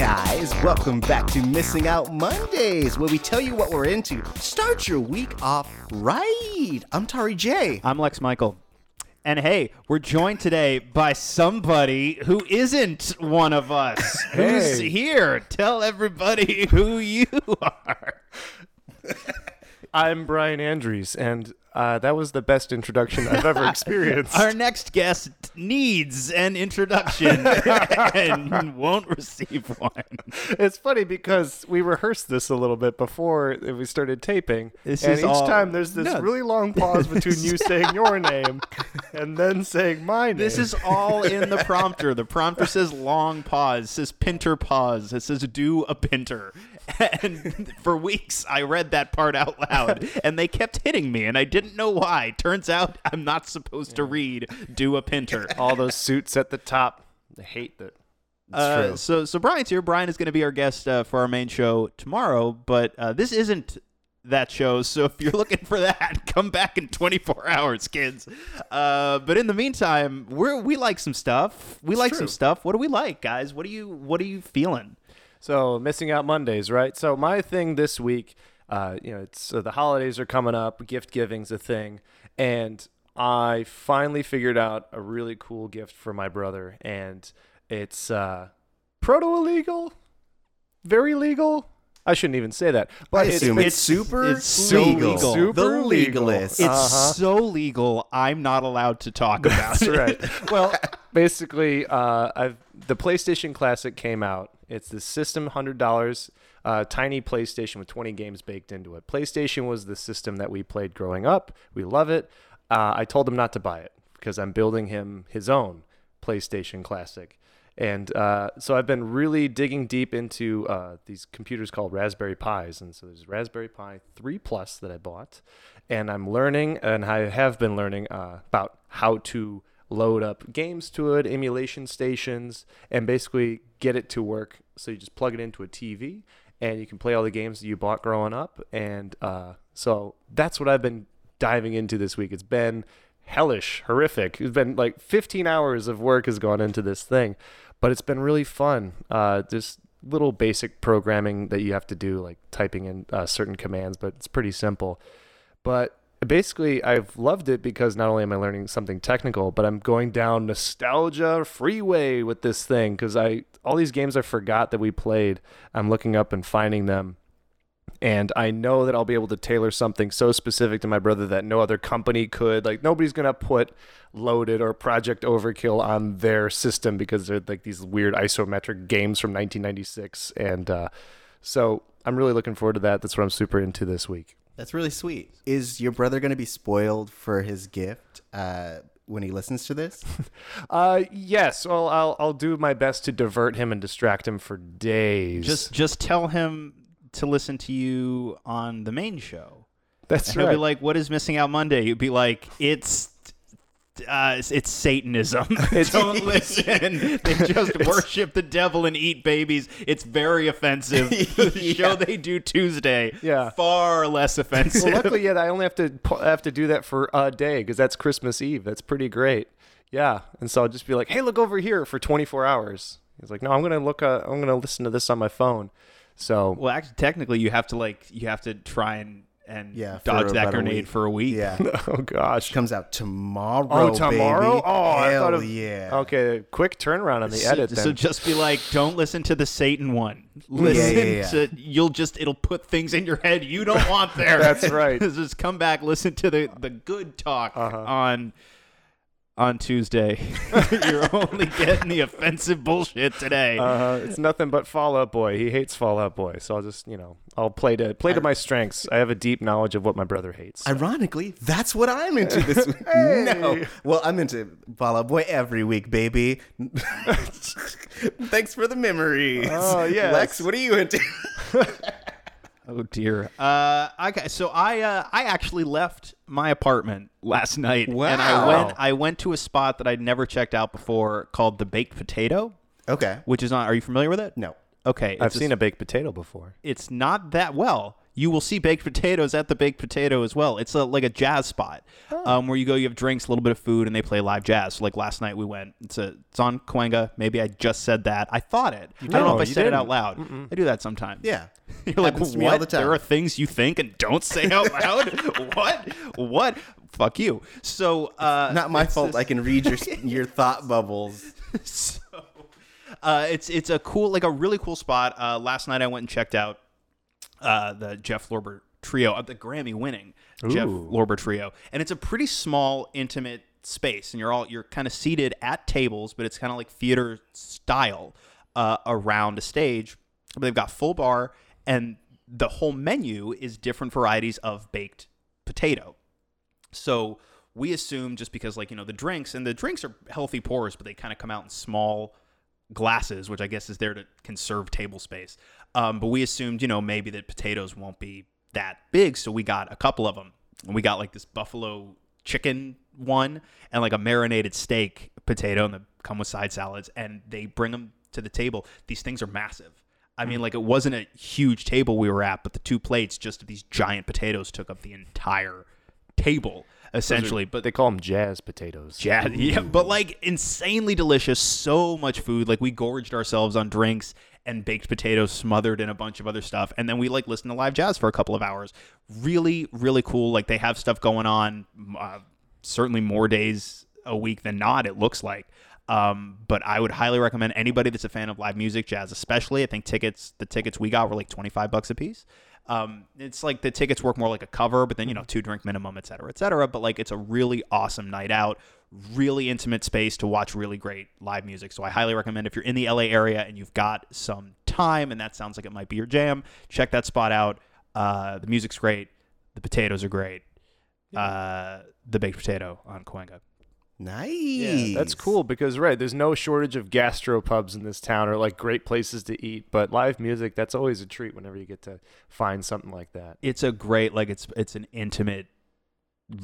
guys. Welcome back to Missing Out Mondays, where we tell you what we're into. Start your week off right. I'm Tauri J. I'm Lex Michael. And hey, we're joined today by somebody who isn't one of us. Who's Hey. here? Tell everybody who you are. I'm Brian Andrews, and uh, that was the best introduction I've ever experienced. Our next guest needs an introduction and won't receive one. it's funny because we rehearsed this a little bit before we started taping, This and each all- time there's this No. really long pause between you saying your name and then saying my name. This is all in the prompter. The prompter says long pause, It says Pinter pause, it says do a Pinter. And for weeks I read that part out loud and they kept hitting me and I didn't know why. Turns out I'm not supposed to read do a Pinter. all those suits at the top. I hate that. Uh, so so Brian's here. Brian is going to be our guest uh, for our main show tomorrow, but uh, this isn't that show. So if you're looking for that, come back in 24 hours, kids. Uh, but in the meantime, we're we like some stuff. We like some stuff. What do we like, guys? What are you What are you feeling? So missing out Mondays, right? So my thing this week, uh, you know, it's so the holidays are coming up, gift giving's a thing, and I finally figured out a really cool gift for my brother, and it's uh, proto illegal, very legal. I shouldn't even say that, I but it's, assume it's, it's, super it's so legal. legal. Super the legalist. It's Uh-huh. so legal. I'm not allowed to talk about That's it. right. Well, basically, uh, I've the PlayStation Classic came out. It's the system, hundred dollars, uh, tiny PlayStation with twenty games baked into it. PlayStation was the system that we played growing up. We love it. Uh, I told him not to buy it because I'm building him his own PlayStation Classic. And uh, so I've been really digging deep into uh, these computers called Raspberry Pis. And so there's Raspberry Pi 3 Plus that I bought. And I'm learning, and I have been learning uh, about how to load up games to it, emulation stations, and basically get it to work. So you just plug it into a TV and you can play all the games that you bought growing up. And uh, so that's what I've been diving into this week. It's been hellish, horrific. It's been like 15 hours of work has gone into this thing, but it's been really fun. Uh, just little basic programming that you have to do, like typing in uh, certain commands, but it's pretty simple. But basically, I've loved it because not only am I learning something technical, but I'm going down nostalgia freeway with this thing because I all these games I forgot that we played. I'm looking up and finding them and I know that I'll be able to tailor something so specific to my brother that no other company could. Like nobody's gonna put Loaded or Project Overkill on their system because they're like these weird isometric games from 1996, and uh, so I'm really looking forward to that. That's what I'm super into this week. That's really sweet. Is your brother going to be spoiled for his gift uh, when he listens to this? Uh, yes, well, I'll I'll do my best to divert him and distract him for days. Just just tell him to listen to you on the main show. that's And he'll be like, "What is missing out Monday?" You'd be like, "It's." Uh, it's, it's Satanism. Don't listen. They just worship the devil and eat babies. It's very offensive. The show they do Tuesday, Yeah. far less offensive. well, luckily, yeah, I only have to have to do that for a day because that's Christmas Eve. That's pretty great. Yeah, and so I'll just be like, "Hey, look over here for 24 hours." He's like, "No, I'm gonna look. Uh, I'm gonna listen to this on my phone." So well, actually, technically, you have to like you have to try and and Yeah, for dodge that about a grenade for a week. Yeah. oh gosh. Comes out tomorrow. Oh, tomorrow? baby. Oh, I Hell thought of- yeah. Okay, quick turnaround on the So, edit. so just be like, don't listen to the Satan one. Listen yeah, yeah. to you'll just it'll put things in your head you don't want there. That's right. just come back, listen to the the good talk Uh-huh. on on Tuesday. You're only getting the offensive bullshit today. uh, it's nothing but Fall Out Boy. He hates Fall Out Boy. So I'll just, you know, I'll play to play to my strengths. I have a deep knowledge of what my brother hates. Ironically, that's what I'm into this week. No. Well, I'm into Fall Out Boy every week, baby. Thanks for the memories. Oh, yeah, Lex, what are you into? Oh dear. Uh, okay. So I uh, I actually left my apartment last night, and I went I went to a spot that I'd never checked out before called the Baked Potato, okay. which is on. Are you familiar with it? No. Okay. I've it's seen a baked potato before. It's not that well. You will see baked potatoes at the baked potato as well. It's a like a jazz spot um, where you go, you have drinks, a little bit of food, and they play live jazz. So like last night we went. It's a it's on Cahuenga. Maybe I just said that. I thought it. I don't know if I you said it out didn't. loud. I do that sometimes. Yeah. You're like, what? all the time. There are things you think and don't say out loud. what? What? Fuck you. So uh, Not my fault. this- I can read your your thought bubbles. so uh, it's it's a cool like a really cool spot. Uh, last night I went and checked out uh, the Jeff Lorber trio, uh, the Grammy winning Jeff Lorber trio, and it's a pretty small, intimate space, and you're all you're kind of seated at tables, but it's kind of like theater style uh, around a stage. But they've got full bar, and the whole menu is different varieties of baked potato. So we assume just because like you know the drinks and the drinks are healthy pours, but they kind of come out in small glasses, which I guess is there to conserve table space. Um, but we assumed you know maybe that potatoes won't be that big, so we got a couple of them. And we got like this buffalo chicken one and like a marinated steak potato, and they come with side salads, and they bring them to the table. These things are massive. I mean, like it wasn't a huge table we were at, but the two plates just of these giant potatoes took up the entire table essentially. But They call them jazz potatoes. yeah, yeah, but like insanely delicious. So much food. Like we gorged ourselves on drinks and baked potatoes smothered in a bunch of other stuff. And then we like listen to live jazz for a couple of hours. Really, really cool. Like they have stuff going on. Uh, certainly more days a week than not. It looks like. Um, but I would highly recommend anybody that's a fan of live music, jazz especially. I think tickets, the tickets we got were like twenty five bucks a piece. Um, it's like the tickets work more like a cover, but then you know two drink minimum, et cetera, et cetera. But like it's a really awesome night out, really intimate space to watch really great live music. So I highly recommend if you're in the LA area and you've got some time and that sounds like it might be your jam, check that spot out. Uh, the music's great, the potatoes are great. Uh, the baked potato on Cahuenga. Nice. Yeah, that's cool because right, there's no shortage of gastropubs in this town or like great places to eat, but live music that's always a treat whenever you get to find something like that. It's a great like it's it's an intimate,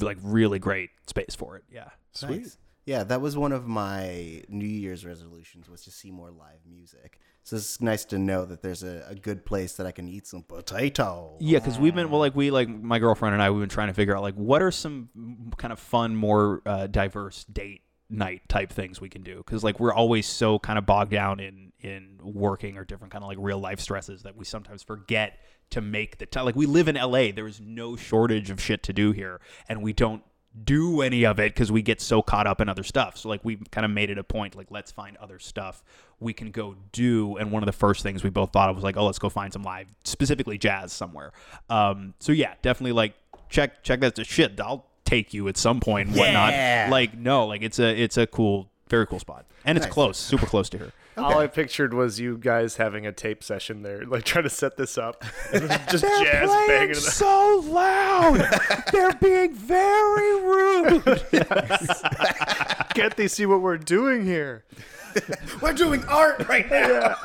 like really great space for it. Yeah. Nice. Yeah, that was one of my New Year's resolutions was to see more live music. So it's nice to know that there's a, a good place that I can eat some potato. Yeah, because we've been well, like we like my girlfriend and I, we've been trying to figure out like what are some kind of fun, more uh, diverse date night type things we can do because like we're always so kind of bogged down in in working or different kind of like real life stresses that we sometimes forget to make the time. Like we live in LA, there is no shortage of shit to do here, and we don't do any of it because we get so caught up in other stuff. So like we kind of made it a point like let's find other stuff we can go do. And one of the first things we both thought of was like, oh, let's go find some live, specifically jazz somewhere. Um, so yeah, definitely like check check that shit. I'll take you at some point and whatnot. Yeah. Like no, like it's a it's a cool, very cool spot, and it's close, super close to here. All I pictured was you guys having a tape session there, like trying to set this up, and then just jazz banging. in so loud. They're being very rude. Can't they see what we're doing here? We're doing art right now.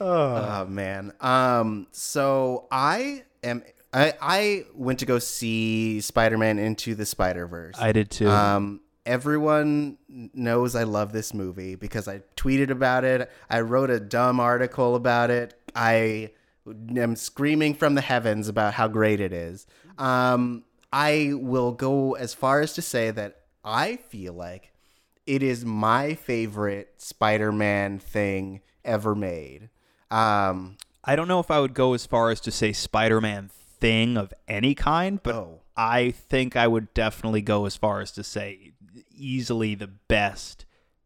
oh man. Um. So I am. I I went to go see Spider-Man into the Spider-Verse. I did too. Um, everyone knows I love this movie because I tweeted about it. I wrote a dumb article about it. I am screaming from the heavens about how great it is. Um, I will go as far as to say that I feel like it is my favorite Spider-Man thing ever made. Um, I don't know if I would go as far as to say Spider-Man thing of any kind, but Oh. I think I would definitely go as far as to say easily the best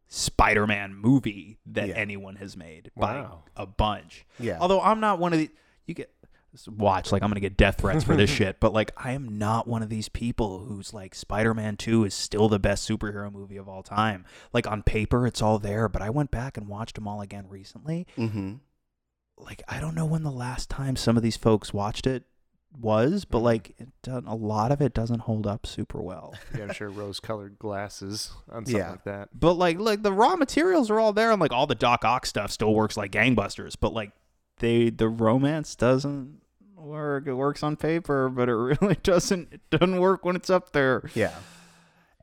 Spider-Man movie that Yeah. anyone has made Wow. by a bunch. Yeah. Although I'm not one of the you get watch like I'm gonna get death threats for this shit, but like I am not one of these people who's like Spider-Man 2 is still the best superhero movie of all time. Like on paper, it's all there, but I went back and watched them all again recently mhm. like I don't know when the last time some of these folks watched it was, but mm-hmm. like it doesn't, a lot of it doesn't hold up super well. Yeah, I'm sure rose-colored glasses on something Yeah. like that. But like like the raw materials are all there, and like all the Doc Ock stuff still works like gangbusters. But like they the romance doesn't work. It works on paper, but it really doesn't. It doesn't work when it's up there. Yeah.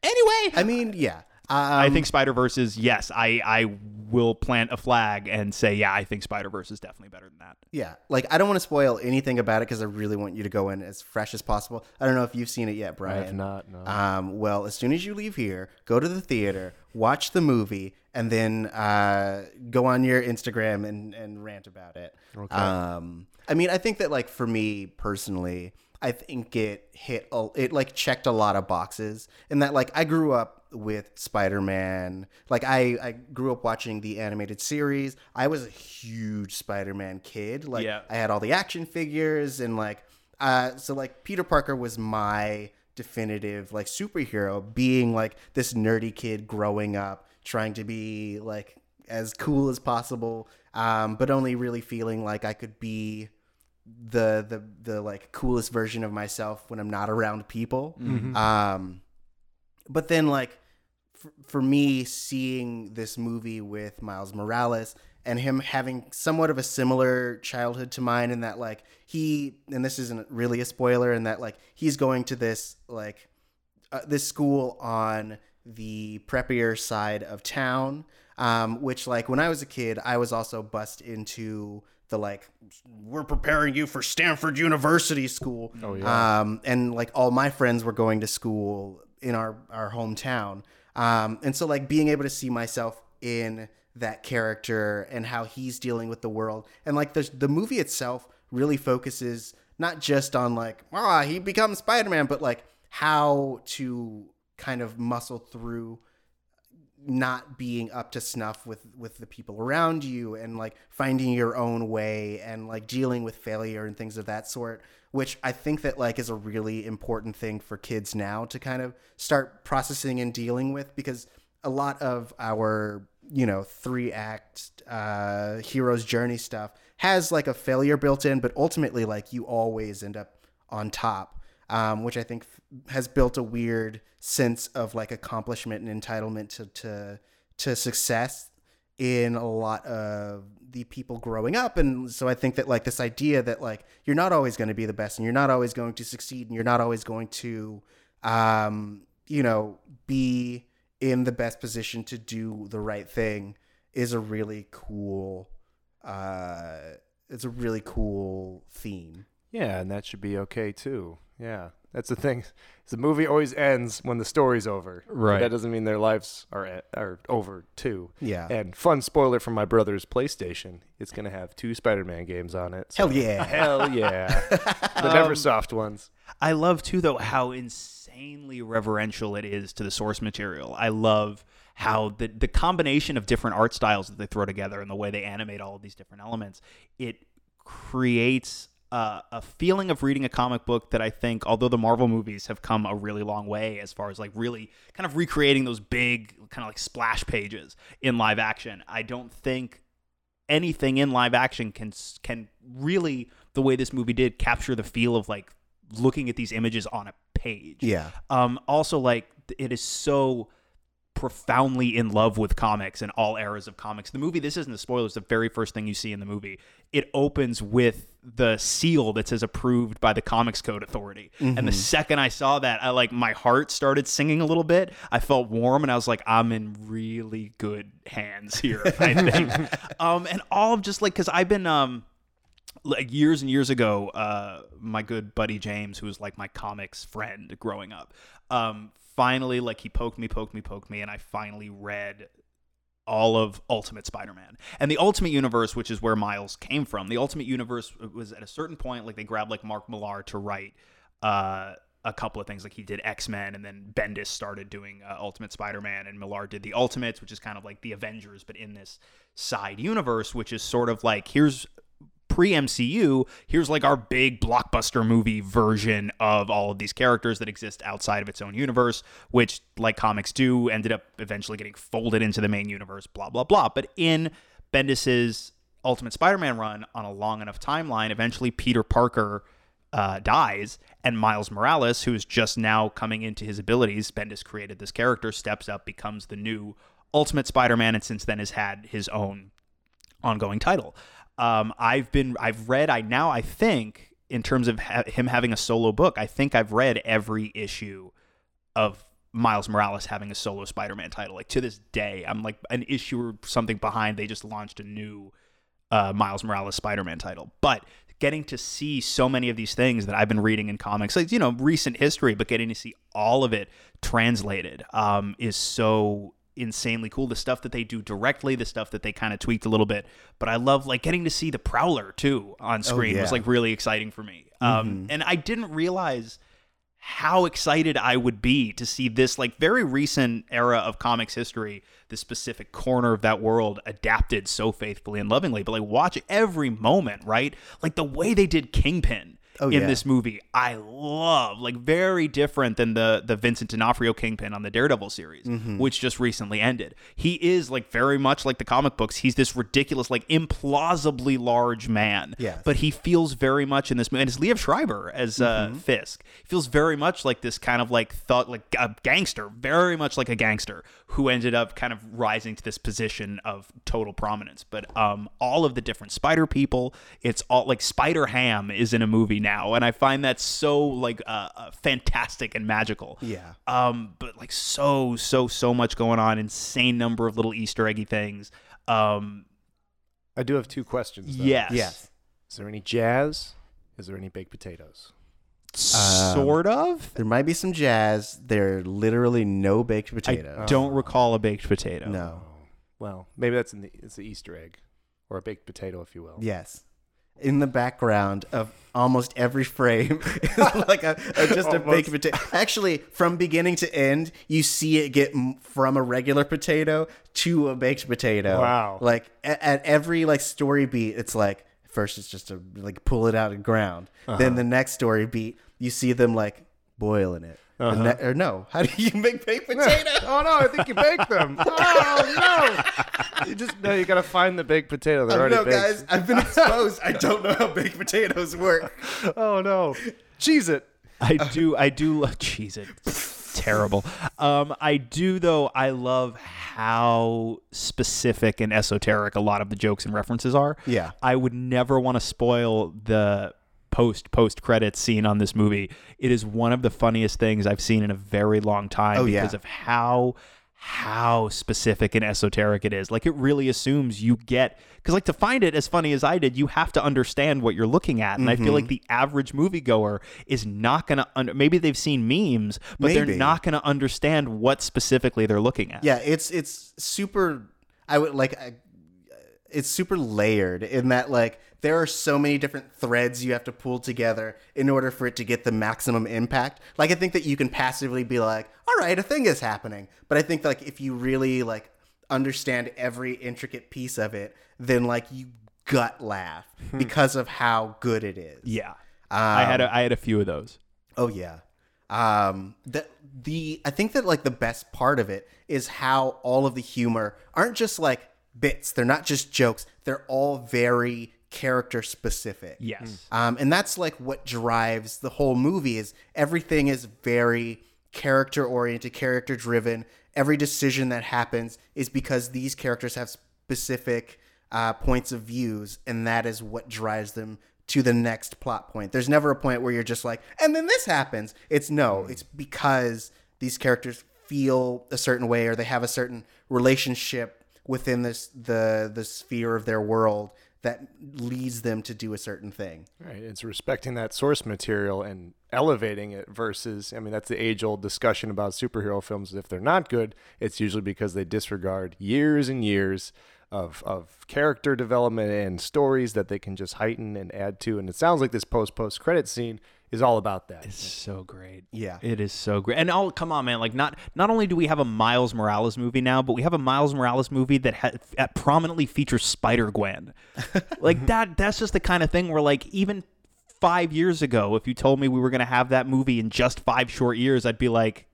Anyway, I mean, yeah. I Um, think Spider Verse is yes. I I will plant a flag and say yeah. I think Spider Verse is definitely better than that. Yeah, like I don't want to spoil anything about it because I really want you to go in as fresh as possible. I don't know if you've seen it yet, Brian. I Brian. have not. No. Um, well, as soon as you leave here, go to the theater, watch the movie, and then uh, go on your Instagram and, and rant about it. Okay. Um, I mean, I think that like for me personally, I think it hit a, it like checked a lot of boxes, and that like I grew up with Spider-Man. Like I I grew up watching the animated series. I was a huge Spider-Man kid. Like Yeah. I had all the action figures and like uh so like Peter Parker was my definitive like superhero being like this nerdy kid growing up trying to be like as cool as possible um but only really feeling like I could be the the the like coolest version of myself when I'm not around people. Um but then like for, for me seeing this movie with Miles Morales and him having somewhat of a similar childhood to mine in that like he and this isn't really a spoiler in that like he's going to this like uh, this school on the preppier side of town um, which like when i was a kid i was also bussed into the like we're preparing you for stanford university school. Oh, yeah. um, and like all my friends were going to school in our our hometown. Um, and so like being able to see myself in that character and how he's dealing with the world. And like the the movie itself really focuses not just on like ah he becomes spider-man but like how to kind of muscle through not being up to snuff with with the people around you and like finding your own way and like dealing with failure and things of that sort which i think that like is a really important thing for kids now to kind of start processing and dealing with because a lot of our you know three act uh hero's journey stuff has like a failure built in but ultimately like you always end up on top um, which I think f- has built a weird sense of like accomplishment and entitlement to to to success in a lot of the people growing up and so I think that like this idea that like you're not always going to be the best and you're not always going to succeed and you're not always going to um you know be in the best position to do the right thing is a really cool uh it's a really cool theme Yeah, and that should be okay too. Yeah, that's the thing. The movie always ends when the story's over. But Right. that doesn't mean their lives are are over too. yeah And fun spoiler from my brother's PlayStation: it's gonna have two Spider-Man games on it. So hell yeah hell yeah, the um, NeverSoft ones. I love too though how insanely reverential it is to the source material. I love how the the combination of different art styles that they throw together and the way they animate all of these different elements, it creates uh, a feeling of reading a comic book that I think, although the Marvel movies have come a really long way as far as like really kind of recreating those big kind of like splash pages in live action, I don't think anything in live action can can really the way this movie did capture the feel of like looking at these images on a page. yeah Um also like it is so profoundly in love with comics and all eras of comics. The movie this isn't a spoiler, it's the very first thing you see in the movie. It opens with the seal that says approved by the Comics Code Authority. And the second I saw that, I like my heart started singing a little bit. I felt warm and I was like I'm in really good hands here, I think. um and all of just like cuz I've been um like years and years ago, uh, my good buddy James, who was like my comics friend growing up, um, finally like he poked me, poked me, poked me, and I finally read all of Ultimate Spider-Man and the Ultimate Universe, which is where Miles came from. The Ultimate Universe was at a certain point like they grabbed like Mark Millar to write. Uh, a couple of things like he did X-Men and then Bendis started doing uh, Ultimate Spider-Man and Millar did the Ultimates which is kind of like the Avengers but in this side universe which is sort of like here's pre MCU, here's like our big blockbuster movie version of all of these characters that exist outside of its own universe, which, like comics do, ended up eventually getting folded into the main universe, blah, blah, blah. But in Bendis's Ultimate Spider Man run on a long enough timeline, eventually Peter Parker. Uh, dies and Miles Morales, who's just now coming into his abilities, Bendis created this character, steps up, becomes the new Ultimate Spider-Man, and since then has had his own ongoing title. Um, I've been, I've read, I now, I think, in terms of ha- him having a solo book, I think I've read every issue of Miles Morales having a solo Spider-Man title. Like to this day, I'm like an issue or something behind. They just launched a new uh, Miles Morales Spider-Man title, but getting to see so many of these things that I've been reading in comics, like you know, recent history, but getting to see all of it translated um, is so insanely cool. The stuff that they do directly, the stuff that they kind of tweaked a little bit, but I love like getting to see the Prowler too on screen yeah. was like really exciting for me. Um, and I didn't realize how excited I would be to see this like very recent era of comics history, the specific corner of that world adapted so faithfully and lovingly. But like watch every moment, right? Like the way they did Kingpin Oh, in yeah. this movie, I love. Like very different than the the Vincent D'Onofrio Kingpin on the Daredevil series, Mm-hmm. which just recently ended. He is like very much like the comic books. He's this ridiculous, like implausibly large man. Yes. But he feels very much in this movie, and it's Liev Schreiber as uh, Mm-hmm. Fisk. He feels very much like this kind of like thought, like a gangster, very much like a gangster who ended up kind of rising to this position of total prominence. But um, all of the different Spider people, it's all like Spider Ham is in a movie now, and I find that so like uh, uh, fantastic and magical. Yeah. Um, but like so so so much going on, insane number of little Easter eggy things. Um, I do have two questions. Though. yes, Yes. Is there any jazz? Is there any baked potatoes? sort of. There might be some jazz. There are literally no baked potatoes. I potato. don't recall a baked potato. no. Well, maybe that's in the it's the Easter egg, or a baked potato, if you will. Yes. In the background of almost every frame is like a, a just a baked potato. Actually, from beginning to end, you see it get m- from a regular potato to a baked potato. Wow. Like at, at every like story beat, it's like first it's just to like pull it out of ground. Uh-huh. Then the next story beat, you see them like boiling it. The uh-huh. ne- or no, how do you make baked potato? oh no, I think you baked them. oh no! You just no, you gotta find the baked potato. They're already no, baked. guys, I've been exposed. I don't know how baked potatoes work. Oh no, cheese it. I do. I do love cheese. It terrible. Um, I do though. I love how specific and esoteric a lot of the jokes and references are. Yeah. I would never want to spoil the post post credits scene on this movie. It is one of the funniest things I've seen in a very long time Oh, yeah. because of how how specific and esoteric it is. Like it really assumes you get because like to find it as funny as I did, you have to understand what you're looking at. And I Mm-hmm. feel like the average moviegoer is not gonna under maybe they've seen memes, but they're not gonna understand what specifically they're looking at. Yeah, it's it's super. I would like. I, it's super layered in that like there are so many different threads you have to pull together in order for it to get the maximum impact. Like I think that you can passively be like, "All right, a thing is happening," but I think like if you really like understand every intricate piece of it, then like you gut laugh because of how good it is. Yeah. I had a, I had a few of those. Oh yeah. Um the the I think that like the best part of it is how all of the humor aren't just like bits. They're not just jokes. They're all very character specific. Yes. Um and that's like what drives the whole movie is everything is very character oriented, character driven. Every decision that happens is because these characters have specific uh, points of views, and that is what drives them to the next plot point. There's never a point where you're just like, and then this happens. It's no, it's because these characters feel a certain way or they have a certain relationship within this the the sphere of their world that leads them to do a certain thing. Right. It's respecting that source material and elevating it versus, I mean, that's the age old discussion about superhero films. If they're not good, it's usually because they disregard years and years of, of character development and stories that they can just heighten and add to. And it sounds like this post post credit scene is all about that. It's so great. Yeah. It is so great. And oh, come on, man! Like not not only do we have a Miles Morales movie now, but we have a Miles Morales movie that ha- that prominently features Spider Gwen. like that. That's just the kind of thing where like even five years ago, if you told me we were gonna have that movie in just five short years, I'd be like.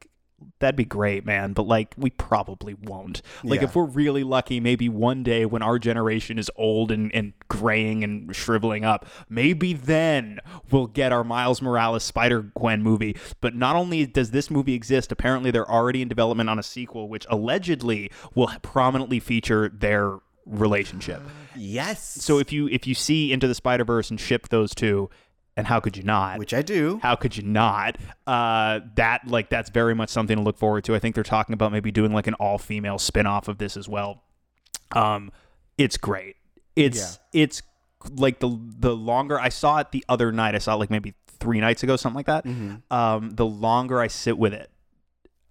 That'd be great, man. But like, we probably won't. Like, Yeah. if we're really lucky, maybe one day when our generation is old and, and graying and shriveling up, maybe then we'll get our Miles Morales Spider Gwen movie. But not only does this movie exist, apparently they're already in development on a sequel, which allegedly will prominently feature their relationship. Yes. So if you if you see Into the Spider Verse and ship those two, and how could you not? Which I do. how could you not? Uh, that like that's very much something to look forward to. I think they're talking about maybe doing like an all female spin off of this as well. Um, it's great. It's it's like the the longer I saw it the other night. I saw it like maybe three nights ago, something like that. Um, the longer I sit with it,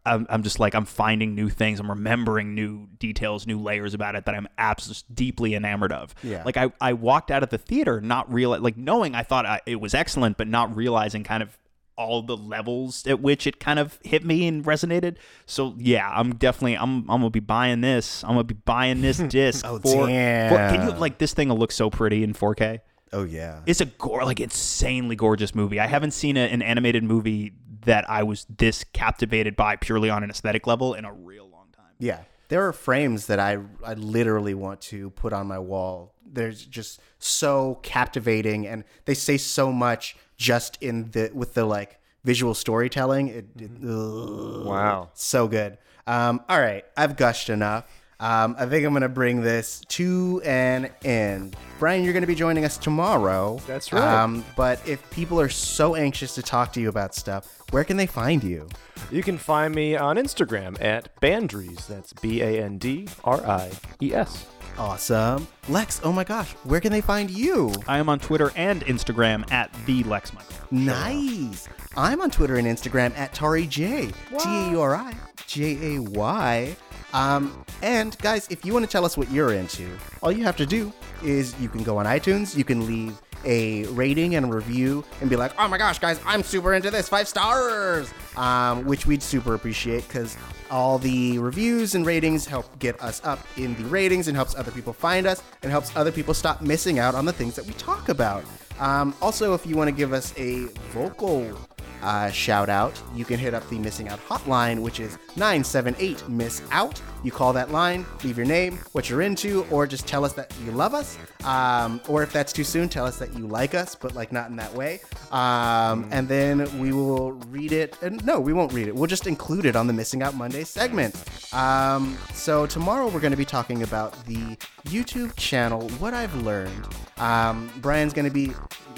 I'm, I'm just like I'm finding new things. I'm remembering new details, new layers about it that I'm absolutely deeply enamored of. Yeah. Like I, I walked out of the theater not real like knowing I thought I, it was excellent, but not realizing kind of all the levels at which it kind of hit me and resonated. So yeah, I'm definitely I'm I'm gonna be buying this. I'm gonna be buying this disc. Oh, for, damn. for- can you like this thing will look so pretty in 4K? Oh yeah. It's a gore, like insanely gorgeous movie. I haven't seen a, an animated movie that I was this captivated by purely on an aesthetic level in a real long time. Yeah. There are frames that I I literally want to put on my wall. They're just so captivating and they say so much just in the with the like visual storytelling. It, it ugh, Wow. so good. Um, all right, I've gushed enough. Um, I think I'm gonna bring this to an end. Brian, you're gonna be joining us tomorrow. That's right. Um, but if people are so anxious to talk to you about stuff, where can they find you? You can find me on Instagram at Bandries. That's B A N D R I E S. Awesome. Lex, oh my gosh, where can they find you? I am on Twitter and Instagram at the Lex Michael. Nice. I'm on Twitter and Instagram at Tauri J. T A U R I J A Y. Um, and guys, if you want to tell us what you're into, all you have to do is you can go on iTunes, you can leave a rating and a review and be like, oh my gosh, guys, I'm super into this, five stars, um, which we'd super appreciate because all the reviews and ratings help get us up in the ratings and helps other people find us and helps other people stop missing out on the things that we talk about. Um, also, if you want to give us a vocal uh, shout out, you can hit up the Missing Out hotline, which is 978 Miss Out. You call that line, leave your name, what you're into, or just tell us that you love us. Um, or if that's too soon, tell us that you like us, but like not in that way. Um, and then we will read it. And no, we won't read it. We'll just include it on the Missing Out Monday segment. Um, so tomorrow we're going to be talking about the YouTube channel, What I've Learned. Um, Brian's going to be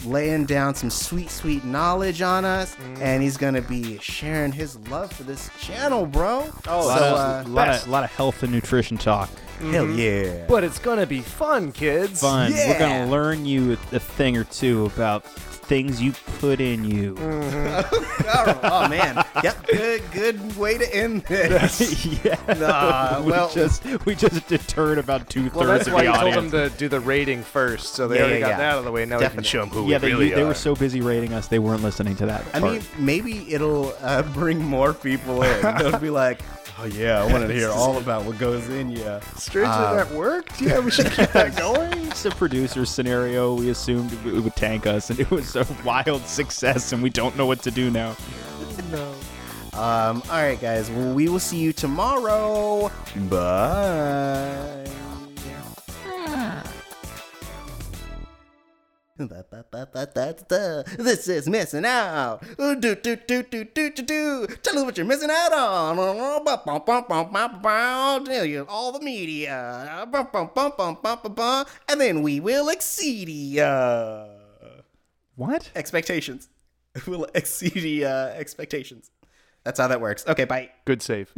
laying down some sweet, sweet knowledge on us, and he's gonna be sharing his love for this channel, bro. Oh, A lot, so, of, uh, lot, of, lot of health and nutrition talk. hell yeah. But it's gonna be fun, kids. Fun. We're gonna learn you a, a thing or two about things you put in you. oh, oh, man, yep, good, good way to end this. yeah. Nah, we well- just we just deterred about two Well, thirds that's of why the you told them to do the rating first, so they Yeah, already yeah, got yeah. that out of the way. Now Definitely. we can show them who yeah, we they, really they are. were so busy rating us, they weren't listening to that. I part. mean, maybe it'll uh, bring more people in. They'll be like, oh yeah, I wanted to hear all about what goes in Yeah, Strangely, Um, that worked. Yeah, we should keep that going. it's a producer scenario. We assumed it would tank us, and it was a wild success, and we don't know what to do now. no. Um, all right, guys. Well, we will see you tomorrow. Bye. This is missing out. Do do do do do do do. Tell us what you're missing out on. Tell you all the media. And then we will exceed ya. What? expectations. We'll exceed uh, expectations. That's how that works. Okay, bye. Good save.